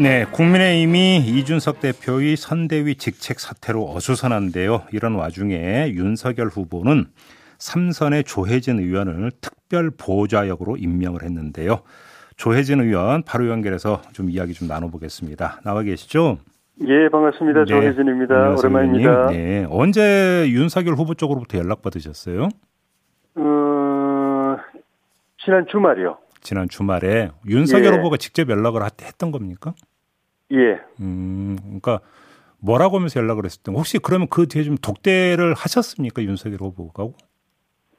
네, 국민의힘이 이준석 대표의 선대위 직책 사태로 어수선한데요. 이런 와중에 윤석열 후보는 삼선의 조혜진 의원을 특별 보좌역으로 임명을 했는데요. 조혜진 의원 바로 연결해서 좀 이야기 좀 나눠보겠습니다. 나와 계시죠? 예, 반갑습니다. 네. 조혜진입니다. 오랜만입니다. 네. 언제 윤석열 후보 쪽으로부터 연락 받으셨어요? 어, 지난 주말이요. 지난 주말에 윤석열 예. 후보가 직접 연락을 했던 겁니까? 예. 음, 그러니까 뭐라고 하면서 연락을 했을 때 혹시 그러면 그 뒤에 좀 독대를 하셨습니까 윤석열 후보가?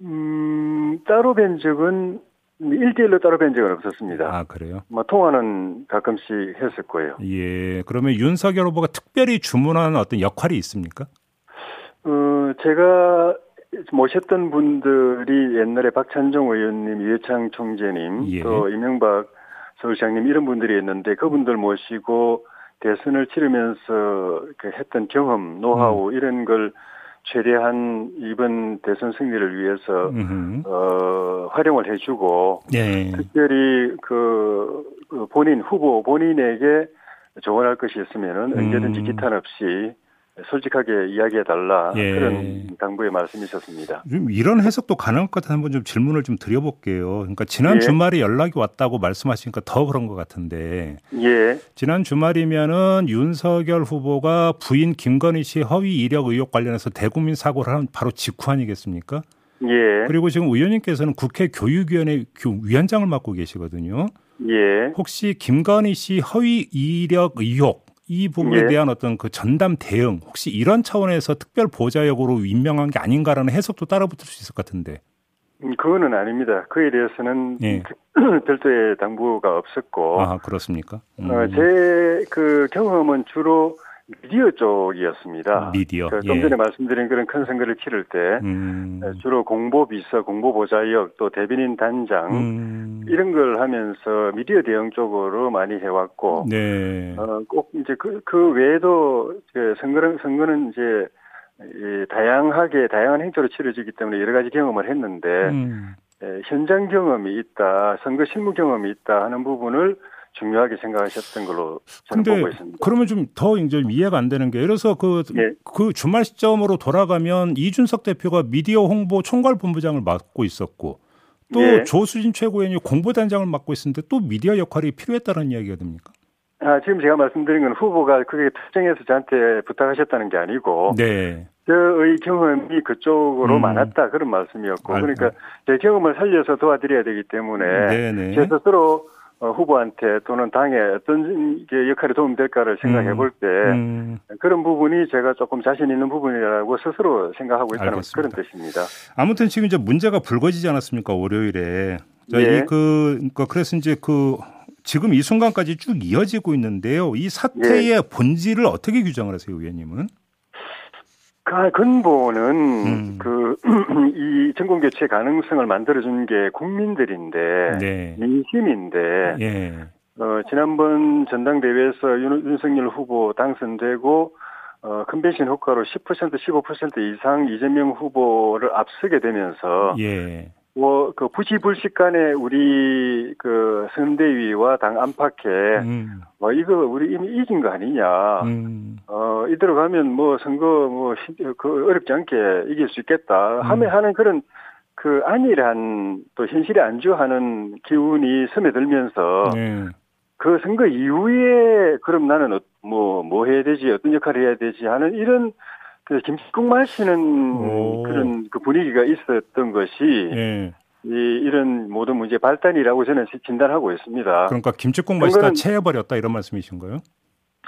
음, 따로 뵌 적은 일대일로 따로 뵌 적은 없었습니다. 아 그래요? 뭐 통화는 가끔씩 했을 거예요. 예. 그러면 윤석열 후보가 특별히 주문한 어떤 역할이 있습니까? 어, 제가 모셨던 분들이 옛날에 박찬종 의원님, 이해창 총재님, 예. 또 이명박 서울시장님 이런 분들이 있는데 그분들 모시고 대선을 치르면서 했던 경험, 노하우 음. 이런 걸 최대한 이번 대선 승리를 위해서 음흠. 어, 활용을 해주고 네. 특별히 그, 그 본인 후보 본인에게 조언할 것이 있으면은 음. 언제든지 기탄 없이 솔직하게 이야기해달라 예. 그런 당부의 말씀이셨습니다. 좀 이런 해석도 가능할 것 같아 한번 좀 질문을 좀 드려볼게요. 그러니까 지난 예. 주말에 연락이 왔다고 말씀하시니까 더 그런 것 같은데. 예. 지난 주말이면은 윤석열 후보가 부인 김건희 씨 허위 이력 의혹 관련해서 대국민 사고를 한 바로 직후 아니겠습니까? 예. 그리고 지금 의원님께서는 국회 교육위원회 위원장을 맡고 계시거든요. 예. 혹시 김건희 씨 허위 이력 의혹 이 부분에 예. 대한 어떤 그 전담 대응 혹시 이런 차원에서 특별 보좌역으로 임명한 게 아닌가라는 해석도 따라붙을 수 있을 것 같은데. 음, 그거는 아닙니다. 그에 대해서는 예. 별도의 당부가 없었고. 아 그렇습니까? 음. 어, 제 그 경험은 주로 미디어 쪽이었습니다. 미디어. 그 좀 전에 말씀드린 그런 큰 선거를 치를 때 음. 주로 공보 비서, 공보 보좌역 또 대변인 단장 음. 이런 걸 하면서 미디어 대응 쪽으로 많이 해왔고, 네. 어, 꼭 이제 그, 그 외에도 그 선거는 선거는 이제 이 다양하게 다양한 행태로 치러지기 때문에 여러 가지 경험을 했는데 음. 예, 현장 경험이 있다, 선거 실무 경험이 있다 하는 부분을 중요하게 생각하셨던 걸로 저는 보고 있습니다. 그러면 좀 더 이제 이해가 안 되는 게 예를 들어서 그, 네. 그 주말 시점으로 돌아가면 이준석 대표가 미디어 홍보 총괄 본부장을 맡고 있었고 또 네. 조수진 최고위원이 공보단장을 맡고 있었는데 또 미디어 역할이 필요했다는 이야기가 됩니까? 아, 지금 제가 말씀드린 건 후보가 그게 특정해서 저한테 부탁하셨다는 게 아니고 네. 저의 경험이 그쪽으로 음. 많았다 그런 말씀이었고 알 그러니까 제 경험을 살려서 도와드려야 되기 때문에 네네. 제 스스로 어, 후보한테 또는 당에 어떤 게 역할이 도움될까를 생각해 음. 볼때 음. 그런 부분이 제가 조금 자신 있는 부분이라고 스스로 생각하고 있다는 알겠습니다. 그런 뜻입니다. 아무튼 지금 이제 문제가 불거지지 않았습니까 월요일에 예. 그 그러니까 그래서 이제 그 지금 이 순간까지 쭉 이어지고 있는데요. 이 사태의 예. 본질을 어떻게 규정을 하세요, 의원님은? 그 근본은 음. 그이 정권 교체 가능성을 만들어준 게 국민들인데 네. 민심인데 예. 어, 지난번 전당대회에서 윤, 윤석열 후보 당선되고 어, 컨벤션 효과로 10% 15% 이상 이재명 후보를 앞서게 되면서 예. 뭐, 그, 부시불식 간에 우리, 그, 선대위와 당 안팎에, 음. 뭐, 이거 우리 이미 이긴 거 아니냐. 음. 어, 이대로 가면 뭐, 선거, 뭐, 그, 어렵지 않게 이길 수 있겠다. 음. 하면 하는 그런, 그, 안일한, 또 현실에 안주하는 기운이 스며들면서, 네. 그 선거 이후에, 그럼 나는, 어, 뭐, 뭐 해야 되지, 어떤 역할을 해야 되지 하는 이런, 그 김치국 마시는 오. 그런 그 분위기가 있었던 것이 예. 이 이런 모든 문제 발단이라고 저는 진단하고 있습니다. 그러니까 김치국 마시다 체해버렸다 이런 말씀이신 거예요?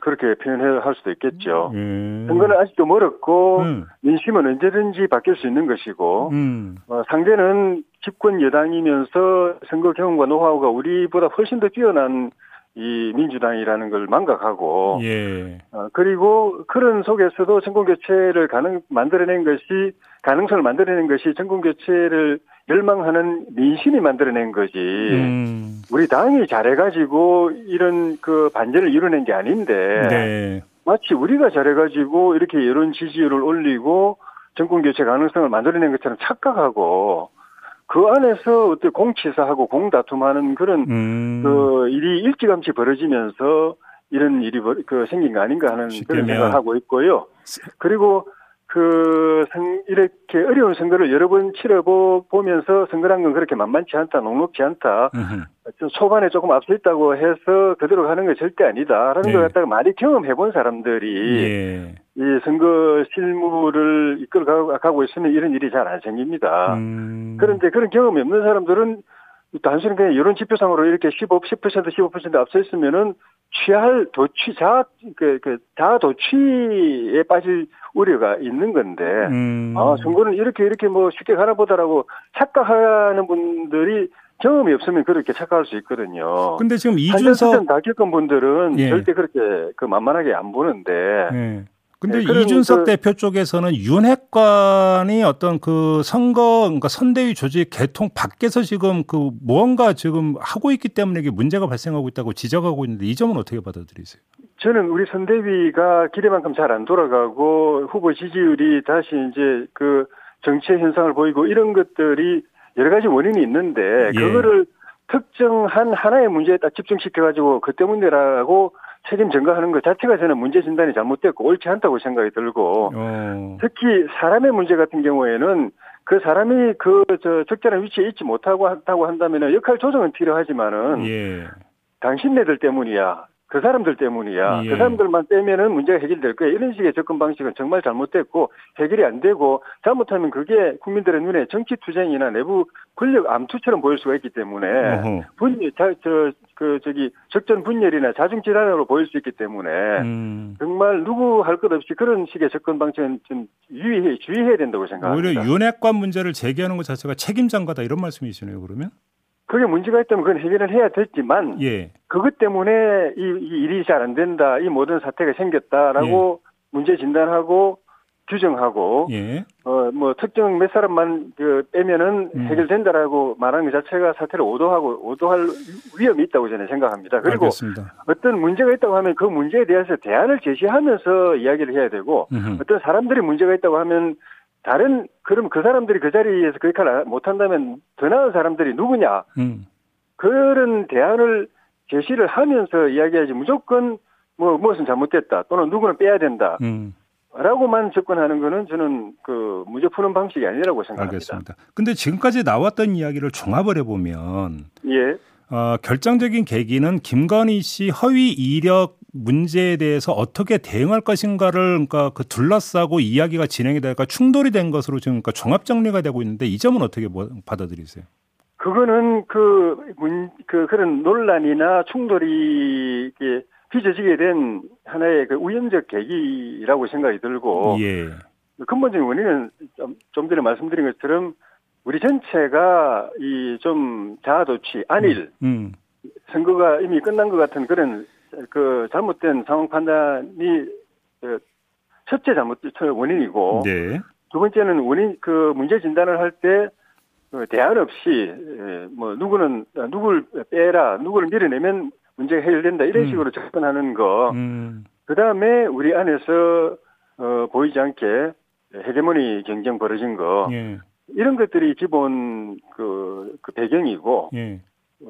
그렇게 표현할 수도 있겠죠. 음. 선거는 아직도 멀었고 음. 민심은 언제든지 바뀔 수 있는 것이고 음. 어, 상대는 집권 여당이면서 선거 경험과 노하우가 우리보다 훨씬 더 뛰어난 이 민주당이라는 걸 망각하고 예. 어, 그리고 그런 속에서도 정권 교체를 가능 만들어낸 것이 가능성을 만들어낸 것이 정권 교체를 열망하는 민심이 만들어낸 거지. 음. 우리 당이 잘해가지고 이런 그 반전을 이뤄낸 게 아닌데 네. 마치 우리가 잘해가지고 이렇게 여론 지지율을 올리고 정권 교체 가능성을 만들어낸 것처럼 착각하고 그 안에서 어떤 공치사하고 공다툼하는 그런 음. 그 일이 일찌감치 벌어지면서 이런 일이 그 생긴 거 아닌가 하는 그런 생각을 하고 있고요. 그리고 그 이렇게 어려운 선거를 여러 번 치러보면서 선거란 건 그렇게 만만치 않다, 녹록지 않다. 좀 초반에 조금 앞서 있다고 해서 그대로 가는 건 절대 아니다라는 네. 걸 갖다가 많이 경험해 본 사람들이 예. 이 선거 실무를 이끌어 가고 있으면 이런 일이 잘 안 생깁니다. 음. 그런데 그런 경험이 없는 사람들은 단순히 그냥 여론 지표상으로 이렇게 15, 10% 15% 앞서 있으면은 취할 도취 자, 그, 그, 자도취에 빠질 우려가 있는 건데, 음. 아, 선거는 이렇게 이렇게 뭐 쉽게 가나 보다라고 착각하는 분들이 경험이 없으면 그렇게 착각할 수 있거든요. 근데 지금 이준석 다 겪은 분들은 예. 절대 그렇게 그 만만하게 안 보는데, 예. 근데 네, 이준석 그, 대표 쪽에서는 윤핵관이 어떤 그 선거, 그러니까 선대위 조직 개통 밖에서 지금 그 무언가 지금 하고 있기 때문에 이게 문제가 발생하고 있다고 지적하고 있는데 이 점은 어떻게 받아들이세요? 저는 우리 선대위가 기대만큼 잘 안 돌아가고 후보 지지율이 다시 이제 그 정치의 현상을 보이고 이런 것들이 여러 가지 원인이 있는데 예. 그거를 특정한 하나의 문제에 딱 집중시켜가지고 그 때문이라고 책임 전가하는 것 자체가 저는 문제 진단이 잘못됐고 옳지 않다고 생각이 들고 어. 특히 사람의 문제 같은 경우에는 그 사람이 그 저 적절한 위치에 있지 못하고 한다고 한다면 역할 조정은 필요하지만은 예. 당신네들 때문이야. 그 사람들 때문이야. 예. 그 사람들만 빼면은 문제가 해결될 거야. 이런 식의 접근 방식은 정말 잘못됐고 해결이 안 되고 잘못하면 그게 국민들의 눈에 정치 투쟁이나 내부 권력 암투처럼 보일 수가 있기 때문에 분열, 자, 저, 그, 저기, 적전 분열이나 자중 질환으로 보일 수 있기 때문에 음. 정말 누구 할 것 없이 그런 식의 접근 방식은 좀 유의해, 주의해야 된다고 생각합니다. 오히려 윤핵관 문제를 제기하는 것 자체가 책임 전가다 이런 말씀이시네요, 그러면? 그게 문제가 있다면 그건 해결을 해야 됐지만 예. 그것 때문에 이, 이 일이 잘 안 된다, 이 모든 사태가 생겼다라고 예. 문제 진단하고 규정하고 예. 어뭐 특정 몇 사람만 그 빼면은 음. 해결된다라고 말하는 것 자체가 사태를 오도하고 오도할 위험이 있다고 저는 생각합니다. 그리고 알겠습니다. 어떤 문제가 있다고 하면 그 문제에 대해서 대안을 제시하면서 이야기를 해야 되고 음흠. 어떤 사람들이 문제가 있다고 하면 다른 그럼 그 사람들이 그 자리에서 그렇게 못한다면 더 나은 사람들이 누구냐? 음. 그런 대안을 제시를 하면서 이야기하지 무조건 뭐 무엇은 잘못됐다 또는 누구는 빼야 된다. 음. 라고만 접근하는 거는 저는 그 무죄 푸는 방식이 아니라고 생각합니다. 알겠습니다. 근데 지금까지 나왔던 이야기를 종합을 해보면 예. 어, 결정적인 계기는 김건희 씨 허위 이력 문제에 대해서 어떻게 대응할 것인가를 그러니까 그 둘러싸고 이야기가 진행이 되니까 충돌이 된 것으로 지금 그러니까 종합 정리가 되고 있는데 이 점은 어떻게 뭐 받아들이세요? 그거는 그, 문, 그, 그런 논란이나 충돌이 이게 빚어지게 된 하나의 그 우연적 계기라고 생각이 들고. 예. 근본적인 원인은 좀, 좀 전에 말씀드린 것처럼 우리 전체가 이 좀 자아도취, 안일, 음, 음. 선거가 이미 끝난 것 같은 그런 그 잘못된 상황 판단이 그 첫째 잘못 원인이고 네. 두 번째는 원인 그 문제 진단을 할때 그 대안 없이 예, 뭐 누구는 누굴 빼라 누구를 밀어내면 문제가 해결된다 이런 음. 식으로 접근하는 거. 음. 그 다음에 우리 안에서 어, 보이지 않게 헤게모니 경쟁 벌어진 거. 예. 이런 것들이 기본 그, 그 배경이고. 예.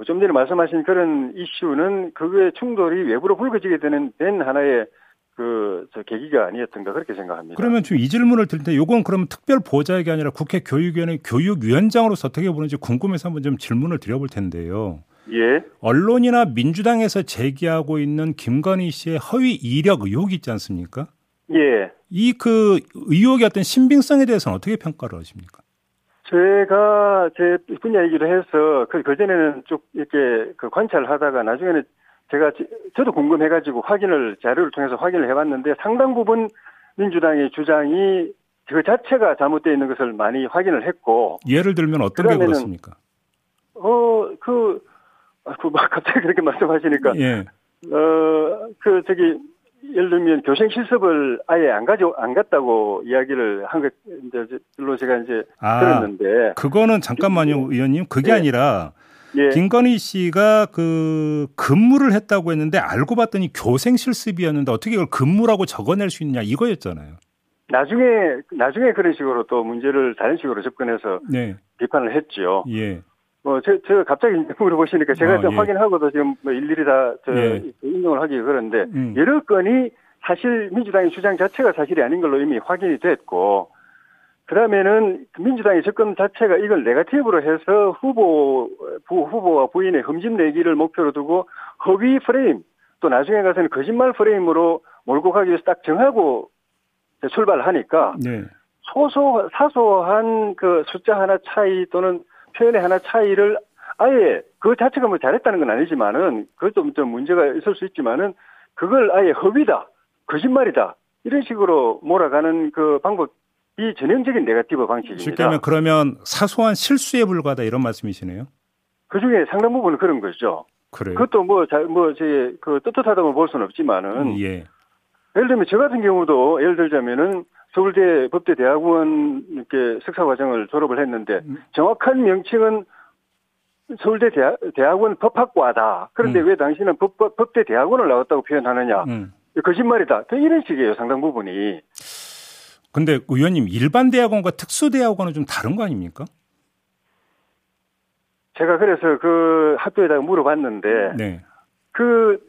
좀 전에 말씀하신 그런 이슈는 그거의 충돌이 외부로 불거지게 되는 된 하나의 그, 저, 계기가 아니었던가 그렇게 생각합니다. 그러면 지금 이 질문을 드릴 때 요건 그러면 특별 보좌역이 아니라 국회 교육위원회 교육위원장으로서 어떻게 보는지 궁금해서 한번 좀 질문을 드려볼 텐데요. 예. 언론이나 민주당에서 제기하고 있는 김건희 씨의 허위 이력 의혹이 있지 않습니까? 예. 이 그 의혹의 어떤 신빙성에 대해서는 어떻게 평가를 하십니까? 제가 제 분야이기도 해서 그, 그전에는 쭉 이렇게 그 관찰을 하다가 나중에는 제가 저도 궁금해가지고 확인을 자료를 통해서 확인을 해봤는데 상당 부분 민주당의 주장이 그 자체가 잘못되어 있는 것을 많이 확인을 했고 예를 들면 어떤 게 그렇습니까? 어그 아, 그, 갑자기 그렇게 말씀하시니까. 예. 어, 그, 저기, 예를 들면 교생 실습을 아예 안 가져, 안 갔다고 이야기를 한 것, 이제, 로 제가 이제 아, 들었는데. 그거는 잠깐만요, 그, 의원님. 그게 예. 아니라. 예. 김건희 씨가 그 근무를 했다고 했는데 알고 봤더니 교생 실습이었는데 어떻게 이걸 근무라고 적어낼 수 있냐 이거였잖아요. 나중에 나중에 그런 식으로 또 문제를 다른 식으로 접근해서 네. 비판을 했죠. 예. 뭐, 제, 제가 갑자기 물어보시니까 제가 아, 좀 예. 확인하고도 지금 뭐 일일이 다, 저, 예. 인용을 하기 그런데, 음. 여러 건이 사실 민주당의 주장 자체가 사실이 아닌 걸로 이미 확인이 됐고, 그 다음에는 민주당의 접근 자체가 이걸 네가티브로 해서 후보, 부, 후보와 부인의 흠집 내기를 목표로 두고 허위 프레임, 또 나중에 가서는 거짓말 프레임으로 몰고 가기 위해서 딱 정하고 출발하니까, 네. 소소, 사소한 그 숫자 하나 차이 또는 표현의 하나 차이를 아예 그 자체가 뭐 잘했다는 건 아니지만은 그것도 좀 문제가 있을 수 있지만은 그걸 아예 허위다, 거짓말이다 이런 식으로 몰아가는 그 방법이 전형적인 네가티브 방식입니다. 쉽게 하면 그러면 사소한 실수에 불과하다 이런 말씀이시네요. 그 중에 상당 부분은 그런 거죠. 그래요. 그것도 뭐, 잘, 뭐, 제, 그, 떳떳하다고 볼 수는 없지만은. 예. 예를 들면 저 같은 경우도 예를 들자면은 서울대 법대대학원 이렇게 석사 과정을 졸업을 했는데 음. 정확한 명칭은 서울대 대학, 대학 원 법학과다. 그런데 음. 왜 당신은 법, 법, 법 대 대학원을 나왔다고 표현하느냐? 음. 거짓말이다. 이런 식이에요, 상당 부분이. 근데 의원님, 일반 대학원과 특수 대학원은 좀 다른 거 아닙니까? 제가 그래서 그 학교에다가 물어봤는데, 네. 그,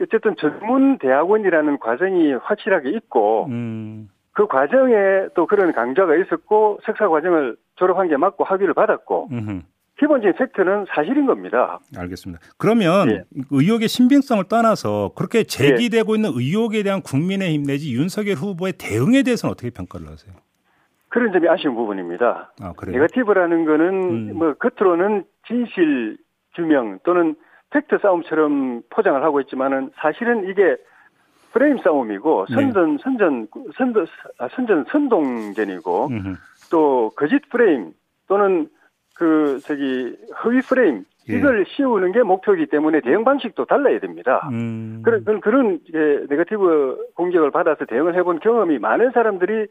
어쨌든 전문 대학원이라는 과정이 확실하게 있고, 음. 그 과정에 또 그런 강좌가 있었고 석사 과정을 졸업한 게 맞고 학위를 받았고 음흠. 기본적인 팩트는 사실인 겁니다. 알겠습니다. 그러면 예. 의혹의 신빙성을 떠나서 그렇게 제기되고 예. 있는 의혹에 대한 국민의힘 내지 윤석열 후보의 대응에 대해서는 어떻게 평가를 하세요? 그런 점이 아쉬운 부분입니다. 아, 그래요? 네거티브라는 거는 음. 뭐 겉으로는 진실 규명 또는 팩트 싸움처럼 포장을 하고 있지만은 사실은 이게 프레임 싸움이고 네. 선전 네. 선전 선전 아, 선전 선동전이고 음흠. 또 거짓 프레임 또는 그 저기 허위 프레임 예. 이걸 씌우는 게 목표이기 때문에 대응 방식도 달라야 됩니다. 음. 그런 그런 예, 네거티브 공격을 받아서 대응을 해본 경험이 많은 사람들이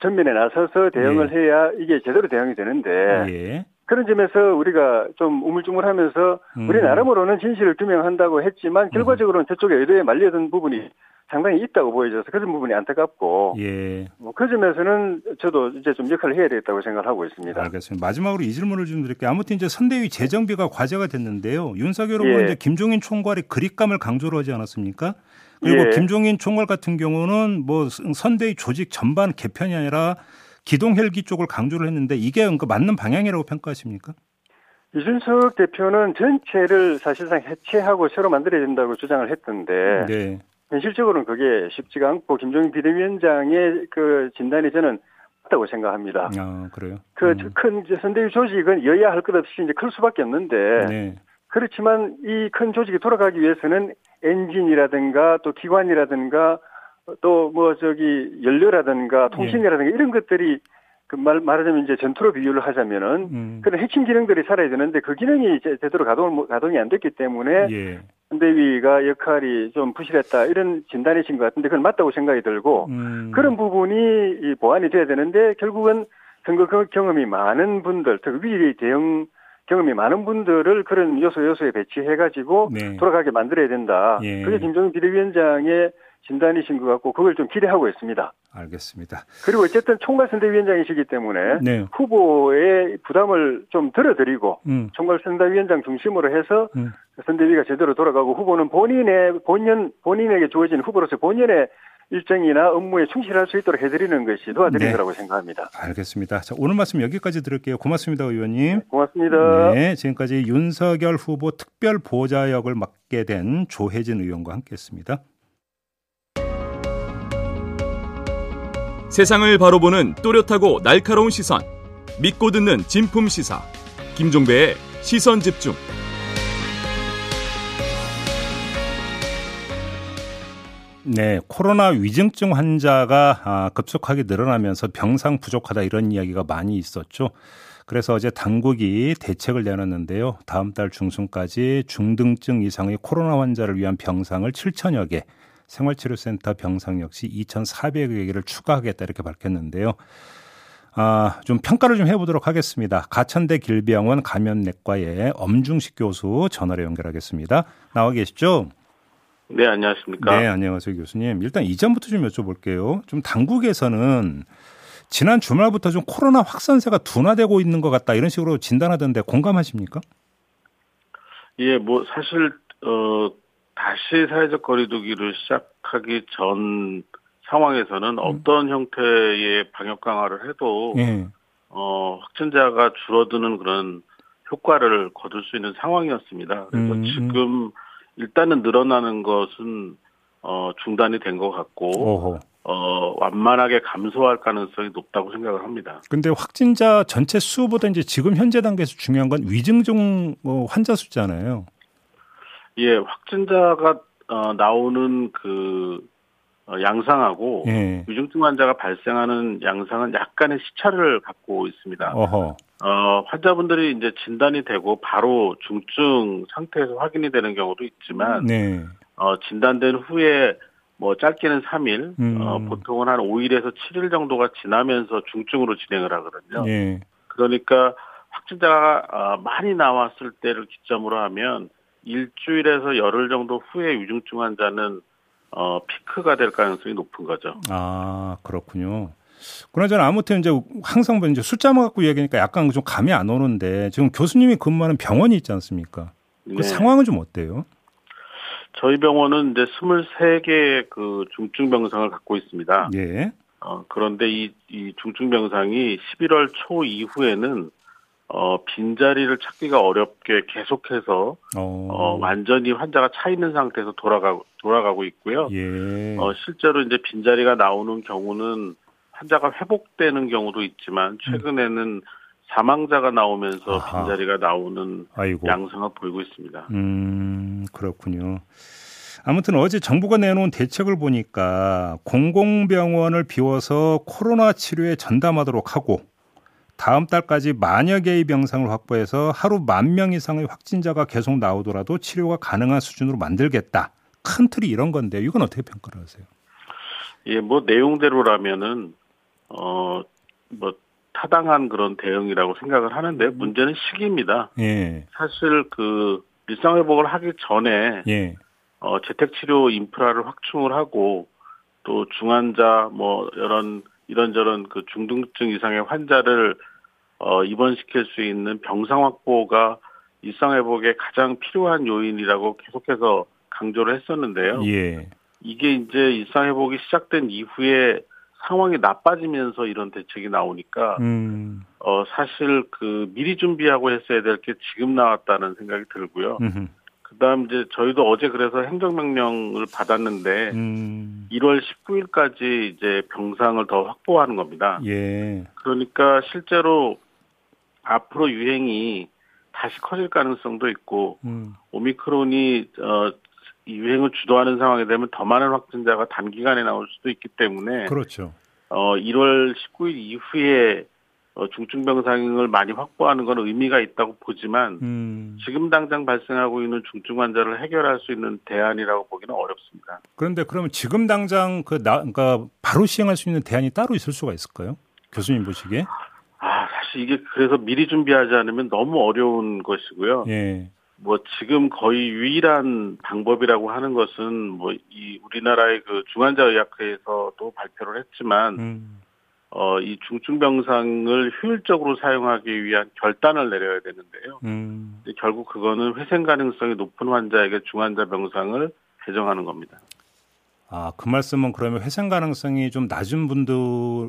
전면에 나서서 대응을 예. 해야 이게 제대로 대응이 되는데 예. 그런 점에서 우리가 좀 우물쭈물하면서 음. 우리 나름으로는 진실을 규명한다고 했지만 결과적으로는 저쪽에 의도에 말려든 부분이 상당히 있다고 보여져서 그런 부분이 안타깝고 예. 뭐그 점에서는 저도 이제 좀 역할을 해야 되겠다고 생각을 하고 있습니다. 알겠습니다. 마지막으로 이 질문을 좀 드릴게요. 아무튼 이제 선대위 재정비가 과제가 됐는데요. 윤석열 후보 예. 이제 김종인 총괄의 그립감을 강조를 하지 않았습니까? 그리고 예. 김종인 총괄 같은 경우는 뭐 선대위 조직 전반 개편이 아니라 기동 헬기 쪽을 강조를 했는데 이게 그 맞는 방향이라고 평가하십니까? 이준석 대표는 전체를 사실상 해체하고 새로 만들어야 된다고 주장을 했던데 네. 현실적으로는 그게 쉽지가 않고 김종인 비대위원장의 그 진단이 저는 맞다고 생각합니다. 아, 그래요? 그큰 음. 선대위 조직은 여야 할 것 없이 이제 클 수밖에 없는데 네. 그렇지만 이 큰 조직이 돌아가기 위해서는 엔진이라든가 또 기관이라든가 또 뭐 저기 연료라든가 통신이라든가 네. 이런 것들이 그 말, 말하자면 이제 전투로 비유를 하자면은 음. 그런 핵심 기능들이 살아야 되는데 그 기능이 이제 제대로 가동, 가동이 안 됐기 때문에 예. 선대위가 역할이 좀 부실했다 이런 진단이신 것 같은데 그건 맞다고 생각이 들고 음. 그런 부분이 보완이 돼야 되는데 결국은 선거 경험이 많은 분들 특히 대응 경험이 많은 분들을 그런 요소 요소에 배치해 가지고 네. 돌아가게 만들어야 된다. 예. 그게 김정은 비대위원장의 진단이신 것 같고 그걸 좀 기대하고 있습니다. 알겠습니다. 그리고 어쨌든 총괄선대위원장이시기 때문에 네. 후보의 부담을 좀 덜어드리고 음. 총괄선대위원장 중심으로 해서 음. 선대위가 제대로 돌아가고 후보는 본인의 본연 본인에게 주어진 후보로서 본연의 일정이나 업무에 충실할 수 있도록 해드리는 것이 도와드리는 네. 거라고 생각합니다. 알겠습니다. 자, 오늘 말씀 여기까지 들을게요. 고맙습니다, 의원님. 네, 고맙습니다. 네, 지금까지 윤석열 후보 특별 보좌역을 맡게 된 조혜진 의원과 함께했습니다. 세상을 바로 보는 또렷하고 날카로운 시선. 믿고 듣는 진품 시사. 김종배의 시선 집중. 네, 코로나 위중증 환자가 아, 급속하게 늘어나면서 병상 부족하다 이런 이야기가 많이 있었죠. 그래서 어제 당국이 대책을 내놨는데요. 다음 달 중순까지 중등증 이상의 코로나 환자를 위한 병상을 7천여 개, 생활치료센터 병상 역시 2,400여 개를 추가하겠다 이렇게 밝혔는데요. 아, 좀 평가를 좀 해보도록 하겠습니다. 가천대 길병원 감염내과의 엄중식 교수 전화로 연결하겠습니다. 나와 계시죠? 네, 안녕하십니까? 네, 안녕하세요, 교수님. 일단 이전부터 좀 여쭤볼게요. 좀 당국에서는 지난 주말부터 좀 코로나 확산세가 둔화되고 있는 것 같다 이런 식으로 진단하던데 공감하십니까? 예, 뭐 사실 어 다시 사회적 거리두기를 시작하기 전 상황에서는 음. 어떤 형태의 방역 강화를 해도 예. 어, 확진자가 줄어드는 그런 효과를 거둘 수 있는 상황이었습니다. 그래서 음. 지금 일단은 늘어나는 것은 어, 중단이 된 것 같고 오호. 어, 완만하게 감소할 가능성이 높다고 생각을 합니다. 근데 확진자 전체 수보다 이제 지금 현재 단계에서 중요한 건 위중증 뭐 환자 수잖아요. 예, 확진자가 어, 나오는 그 어, 양상하고 예. 위중증 환자가 발생하는 양상은 약간의 시차를 갖고 있습니다. 어허. 어, 환자분들이 이제 진단이 되고 바로 중증 상태에서 확인이 되는 경우도 있지만 네. 어, 진단된 후에 뭐 짧게는 3일, 음. 어, 보통은 한 5일에서 7일 정도가 지나면서 중증으로 진행을 하거든요. 네. 그러니까 확진자가 어, 많이 나왔을 때를 기점으로 하면 일주일에서 열흘 정도 후에 위중증 환자는 어, 피크가 될 가능성이 높은 거죠. 아, 그렇군요. 그나저나 아무튼 이제 항상 뭐 이제 숫자만 갖고 얘기하니까 약간 좀 감이 안 오는데 지금 교수님이 근무하는 병원이 있지 않습니까? 그 네. 상황은 좀 어때요? 저희 병원은 이제 23개의 그 중증 병상을 갖고 있습니다. 예. 어, 그런데 이, 이 중증 병상이 11월 초 이후에는 어, 빈자리를 찾기가 어렵게 계속해서 어. 어, 완전히 환자가 차 있는 상태에서 돌아가고 돌아가고 있고요. 예. 어, 실제로 이제 빈자리가 나오는 경우는 환자가 회복되는 경우도 있지만 최근에는 음. 사망자가 나오면서 아하. 빈자리가 나오는 아이고. 양상을 보이고 있습니다. 음, 그렇군요. 아무튼 어제 정부가 내놓은 대책을 보니까 공공병원을 비워서 코로나 치료에 전담하도록 하고 다음 달까지 만여 개의 병상을 확보해서 하루 만 명 이상의 확진자가 계속 나오더라도 치료가 가능한 수준으로 만들겠다. 큰 틀이 이런 건데 이건 어떻게 평가를 하세요? 예, 뭐 내용대로라면은 어 뭐 타당한 그런 대응이라고 생각을 하는데 음. 문제는 시기입니다. 예. 사실 그 일상 회복을 하기 전에 예. 어 재택 치료 인프라를 확충을 하고 또 중환자 뭐 이런 이런저런 그 중등증 이상의 환자를 어, 입원시킬 수 있는 병상 확보가 일상회복에 가장 필요한 요인이라고 계속해서 강조를 했었는데요. 예. 이게 이제 일상회복이 시작된 이후에 상황이 나빠지면서 이런 대책이 나오니까 음. 어 사실 그 미리 준비하고 했어야 될 게 지금 나왔다는 생각이 들고요. 음흠. 그다음 이제 저희도 어제 그래서 행정명령을 받았는데 음. 1월 19일까지 이제 병상을 더 확보하는 겁니다. 예. 그러니까 실제로 앞으로 유행이 다시 커질 가능성도 있고 음. 오미크론이 어, 유행을 주도하는 상황이 되면 더 많은 확진자가 단기간에 나올 수도 있기 때문에 그렇죠. 어, 1월 19일 이후에 어, 중증병상을 많이 확보하는 건 의미가 있다고 보지만 음. 지금 당장 발생하고 있는 중증 환자를 해결할 수 있는 대안이라고 보기는 어렵습니다. 그런데 그러면 지금 당장 그 나, 그러니까 바로 시행할 수 있는 대안이 따로 있을 수가 있을까요? 교수님 보시기에? 아, 사실 이게 그래서 미리 준비하지 않으면 너무 어려운 것이고요. 예. 뭐 지금 거의 유일한 방법이라고 하는 것은 뭐 이 우리나라의 그 중환자의학회에서도 발표를 했지만 음. 어, 이 중증병상을 효율적으로 사용하기 위한 결단을 내려야 되는데요. 음. 결국 그거는 회생 가능성이 높은 환자에게 중환자 병상을 배정하는 겁니다. 아, 그 말씀은 그러면 회생 가능성이 좀 낮은 분들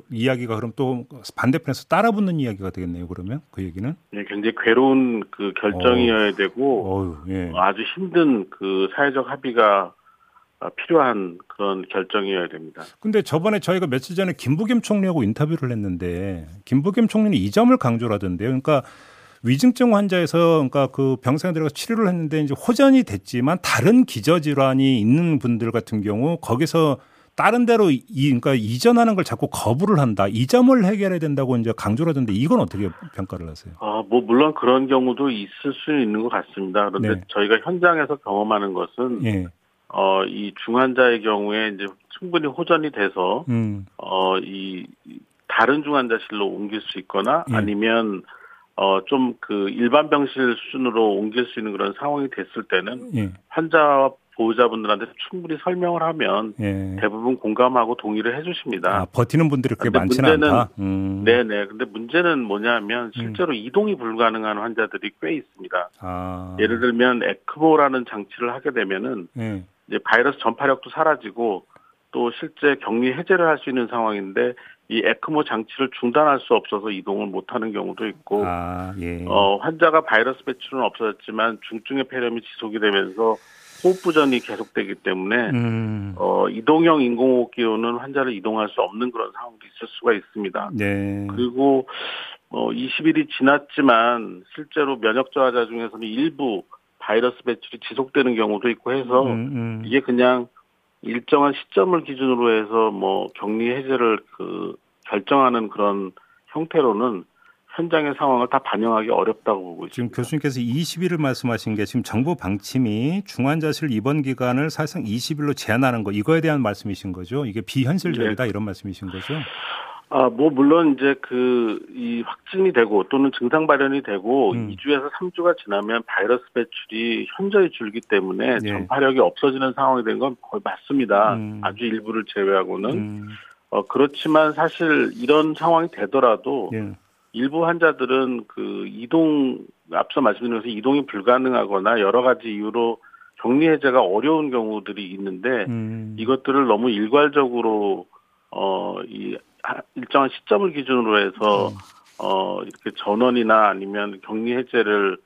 이야기가 그럼 또 반대편에서 따라붙는 이야기가 되겠네요. 그러면 그 얘기는? 네, 굉장히 괴로운 그 결정이어야 어. 되고 어휴, 예. 아주 힘든 그 사회적 합의가 필요한 그런 결정이어야 됩니다. 근데 저번에 저희가 며칠 전에 김부겸 총리하고 인터뷰를 했는데 김부겸 총리는 이 점을 강조를 하던데요. 그러니까 위중증 환자에서 그러니까 그 병상에 들어가 치료를 했는데 이제 호전이 됐지만 다른 기저 질환이 있는 분들 같은 경우 거기서 다른 데로 이, 그러니까 이전하는 걸 자꾸 거부를 한다. 이 점을 해결해야 된다고 이제 강조를 하던데 이건 어떻게 평가를 하세요? 아, 뭐 물론 그런 경우도 있을 수 있는 것 같습니다. 그런데 네. 저희가 현장에서 경험하는 것은 예. 어, 이 중환자의 경우에 이제 충분히 호전이 돼서 음. 어, 이 다른 중환자실로 옮길 수 있거나 예. 아니면 어, 좀 그 일반 병실 수준으로 옮길 수 있는 그런 상황이 됐을 때는 예. 환자와 보호자분들한테 충분히 설명을 하면 예. 대부분 공감하고 동의를 해주십니다. 아, 버티는 분들이 그렇게 많지는 않다. 음. 네네. 근데 문제는 뭐냐면 실제로 음. 이동이 불가능한 환자들이 꽤 있습니다. 아. 예를 들면 에크보라는 장치를 하게 되면은 예. 이제 바이러스 전파력도 사라지고 또 실제 격리 해제를 할 수 있는 상황인데 이 에크모 장치를 중단할 수 없어서 이동을 못하는 경우도 있고 아, 예. 어, 환자가 바이러스 배출은 없어졌지만 중증의 폐렴이 지속이 되면서 호흡부전이 계속되기 때문에 음. 어, 이동형 인공호흡기로는 환자를 이동할 수 없는 그런 상황도 있을 수가 있습니다. 네. 그리고 어, 20일이 지났지만 실제로 면역 저하자 중에서는 일부 바이러스 배출이 지속되는 경우도 있고 해서 음, 음. 이게 그냥 일정한 시점을 기준으로 해서 뭐 격리 해제를 그 결정하는 그런 형태로는 현장의 상황을 다 반영하기 어렵다고 보고 있습니다. 지금 교수님께서 20일을 말씀하신 게 지금 정부 방침이 중환자실 입원 기간을 사실상 20일로 제한하는 거 이거에 대한 말씀이신 거죠? 이게 비현실적이다 네. 이런 말씀이신 거죠? 아, 뭐 물론 이제 그 이 확진이 되고 또는 증상 발현이 되고 음. 2주에서 3주가 지나면 바이러스 배출이 현저히 줄기 때문에 네. 전파력이 없어지는 상황이 된 건 거의 맞습니다. 음. 아주 일부를 제외하고는 음. 어 그렇지만 사실 이런 상황이 되더라도 네. 일부 환자들은 그 이동 앞서 말씀드린 것처럼 이동이 불가능하거나 여러 가지 이유로 격리 해제가 어려운 경우들이 있는데 음. 이것들을 너무 일괄적으로 어 이 일정한 시점을 기준으로 해서 음. 어 이렇게 전원이나 아니면 격리 해제를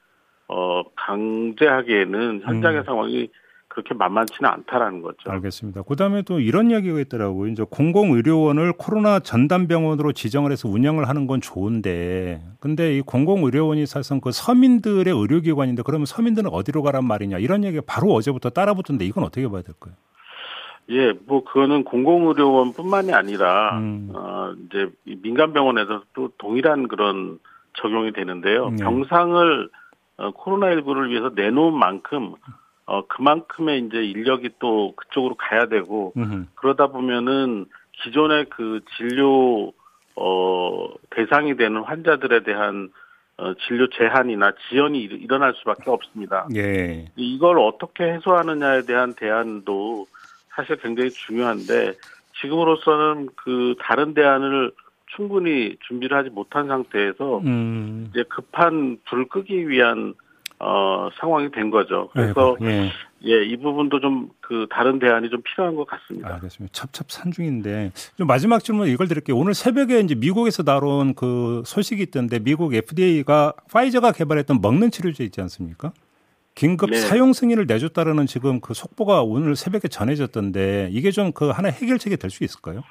어 강제하기에는 현장의 음. 상황이 그렇게 만만치는 않다라는 거죠. 알겠습니다. 그다음에 또 이런 이야기가 있더라고요. 이제 공공의료원을 코로나 전담병원으로 지정을 해서 운영을 하는 건 좋은데, 근데 이 공공의료원이 사실상 그 서민들의 의료기관인데, 그러면 서민들은 어디로 가란 말이냐 이런 얘기가 바로 어제부터 따라붙던데 이건 어떻게 봐야 될까요? 예, 뭐 그거는 공공의료원뿐만이 아니라 음. 어 이제 민간 병원에서 또 동일한 그런 적용이 되는데요. 네. 병상을 어, 코로나19를 위해서 내놓은 만큼 어 그만큼의 이제 인력이 또 그쪽으로 가야 되고 음흠. 그러다 보면은 기존의 그 진료 어 대상이 되는 환자들에 대한 어, 진료 제한이나 지연이 일어날 수밖에 없습니다. 예. 이걸 어떻게 해소하느냐에 대한 대안도 사실 굉장히 중요한데 지금으로서는 그 다른 대안을 충분히 준비를 하지 못한 상태에서 음. 이제 급한 불 끄기 위한 어, 상황이 된 거죠. 그래서 예. 예, 이 부분도 좀 그 다른 대안이 좀 필요한 것 같습니다. 알겠습니다. 첩첩산중인데 좀 마지막 질문 이걸 드릴게요. 오늘 새벽에 이제 미국에서 나온 그 소식이 있던데 미국 FDA가 파이저가 개발했던 먹는 치료제 있지 않습니까? 긴급 네. 사용 승인을 내줬다라는 지금 그 속보가 오늘 새벽에 전해졌던데 이게 좀 그 하나 해결책이 될 수 있을까요?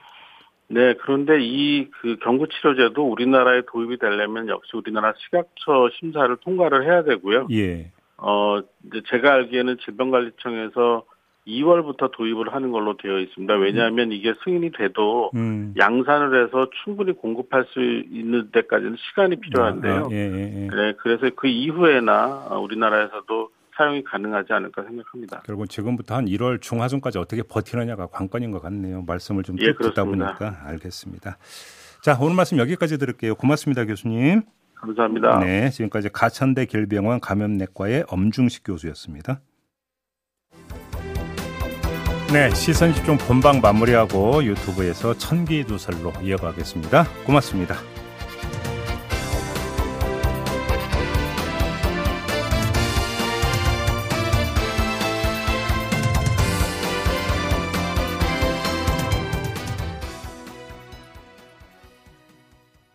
네, 그런데 이 그 경구 치료제도 우리나라에 도입이 되려면 역시 우리나라 식약처 심사를 통과를 해야 되고요. 예. 어, 이제 제가 알기에는 질병관리청에서 2월부터 도입을 하는 걸로 되어 있습니다. 왜냐하면 이게 승인이 돼도 음. 양산을 해서 충분히 공급할 수 있는 데까지는 시간이 필요한데요. 아, 예, 예, 예. 네, 그래서 그 이후에나 우리나라에서도 사용이 가능하지 않을까 생각합니다. 결국 지금부터 한 1월 중하순까지 어떻게 버티느냐가 관건인 것 같네요. 말씀을 좀 예, 듣다 보니까 알겠습니다. 자, 오늘 말씀 여기까지 들을게요. 고맙습니다, 교수님. 감사합니다. 네, 지금까지 가천대 길병원 감염내과의 엄중식 교수였습니다. 네, 시선 집중 본방 마무리하고 유튜브에서 천기두설로 이어가겠습니다. 고맙습니다.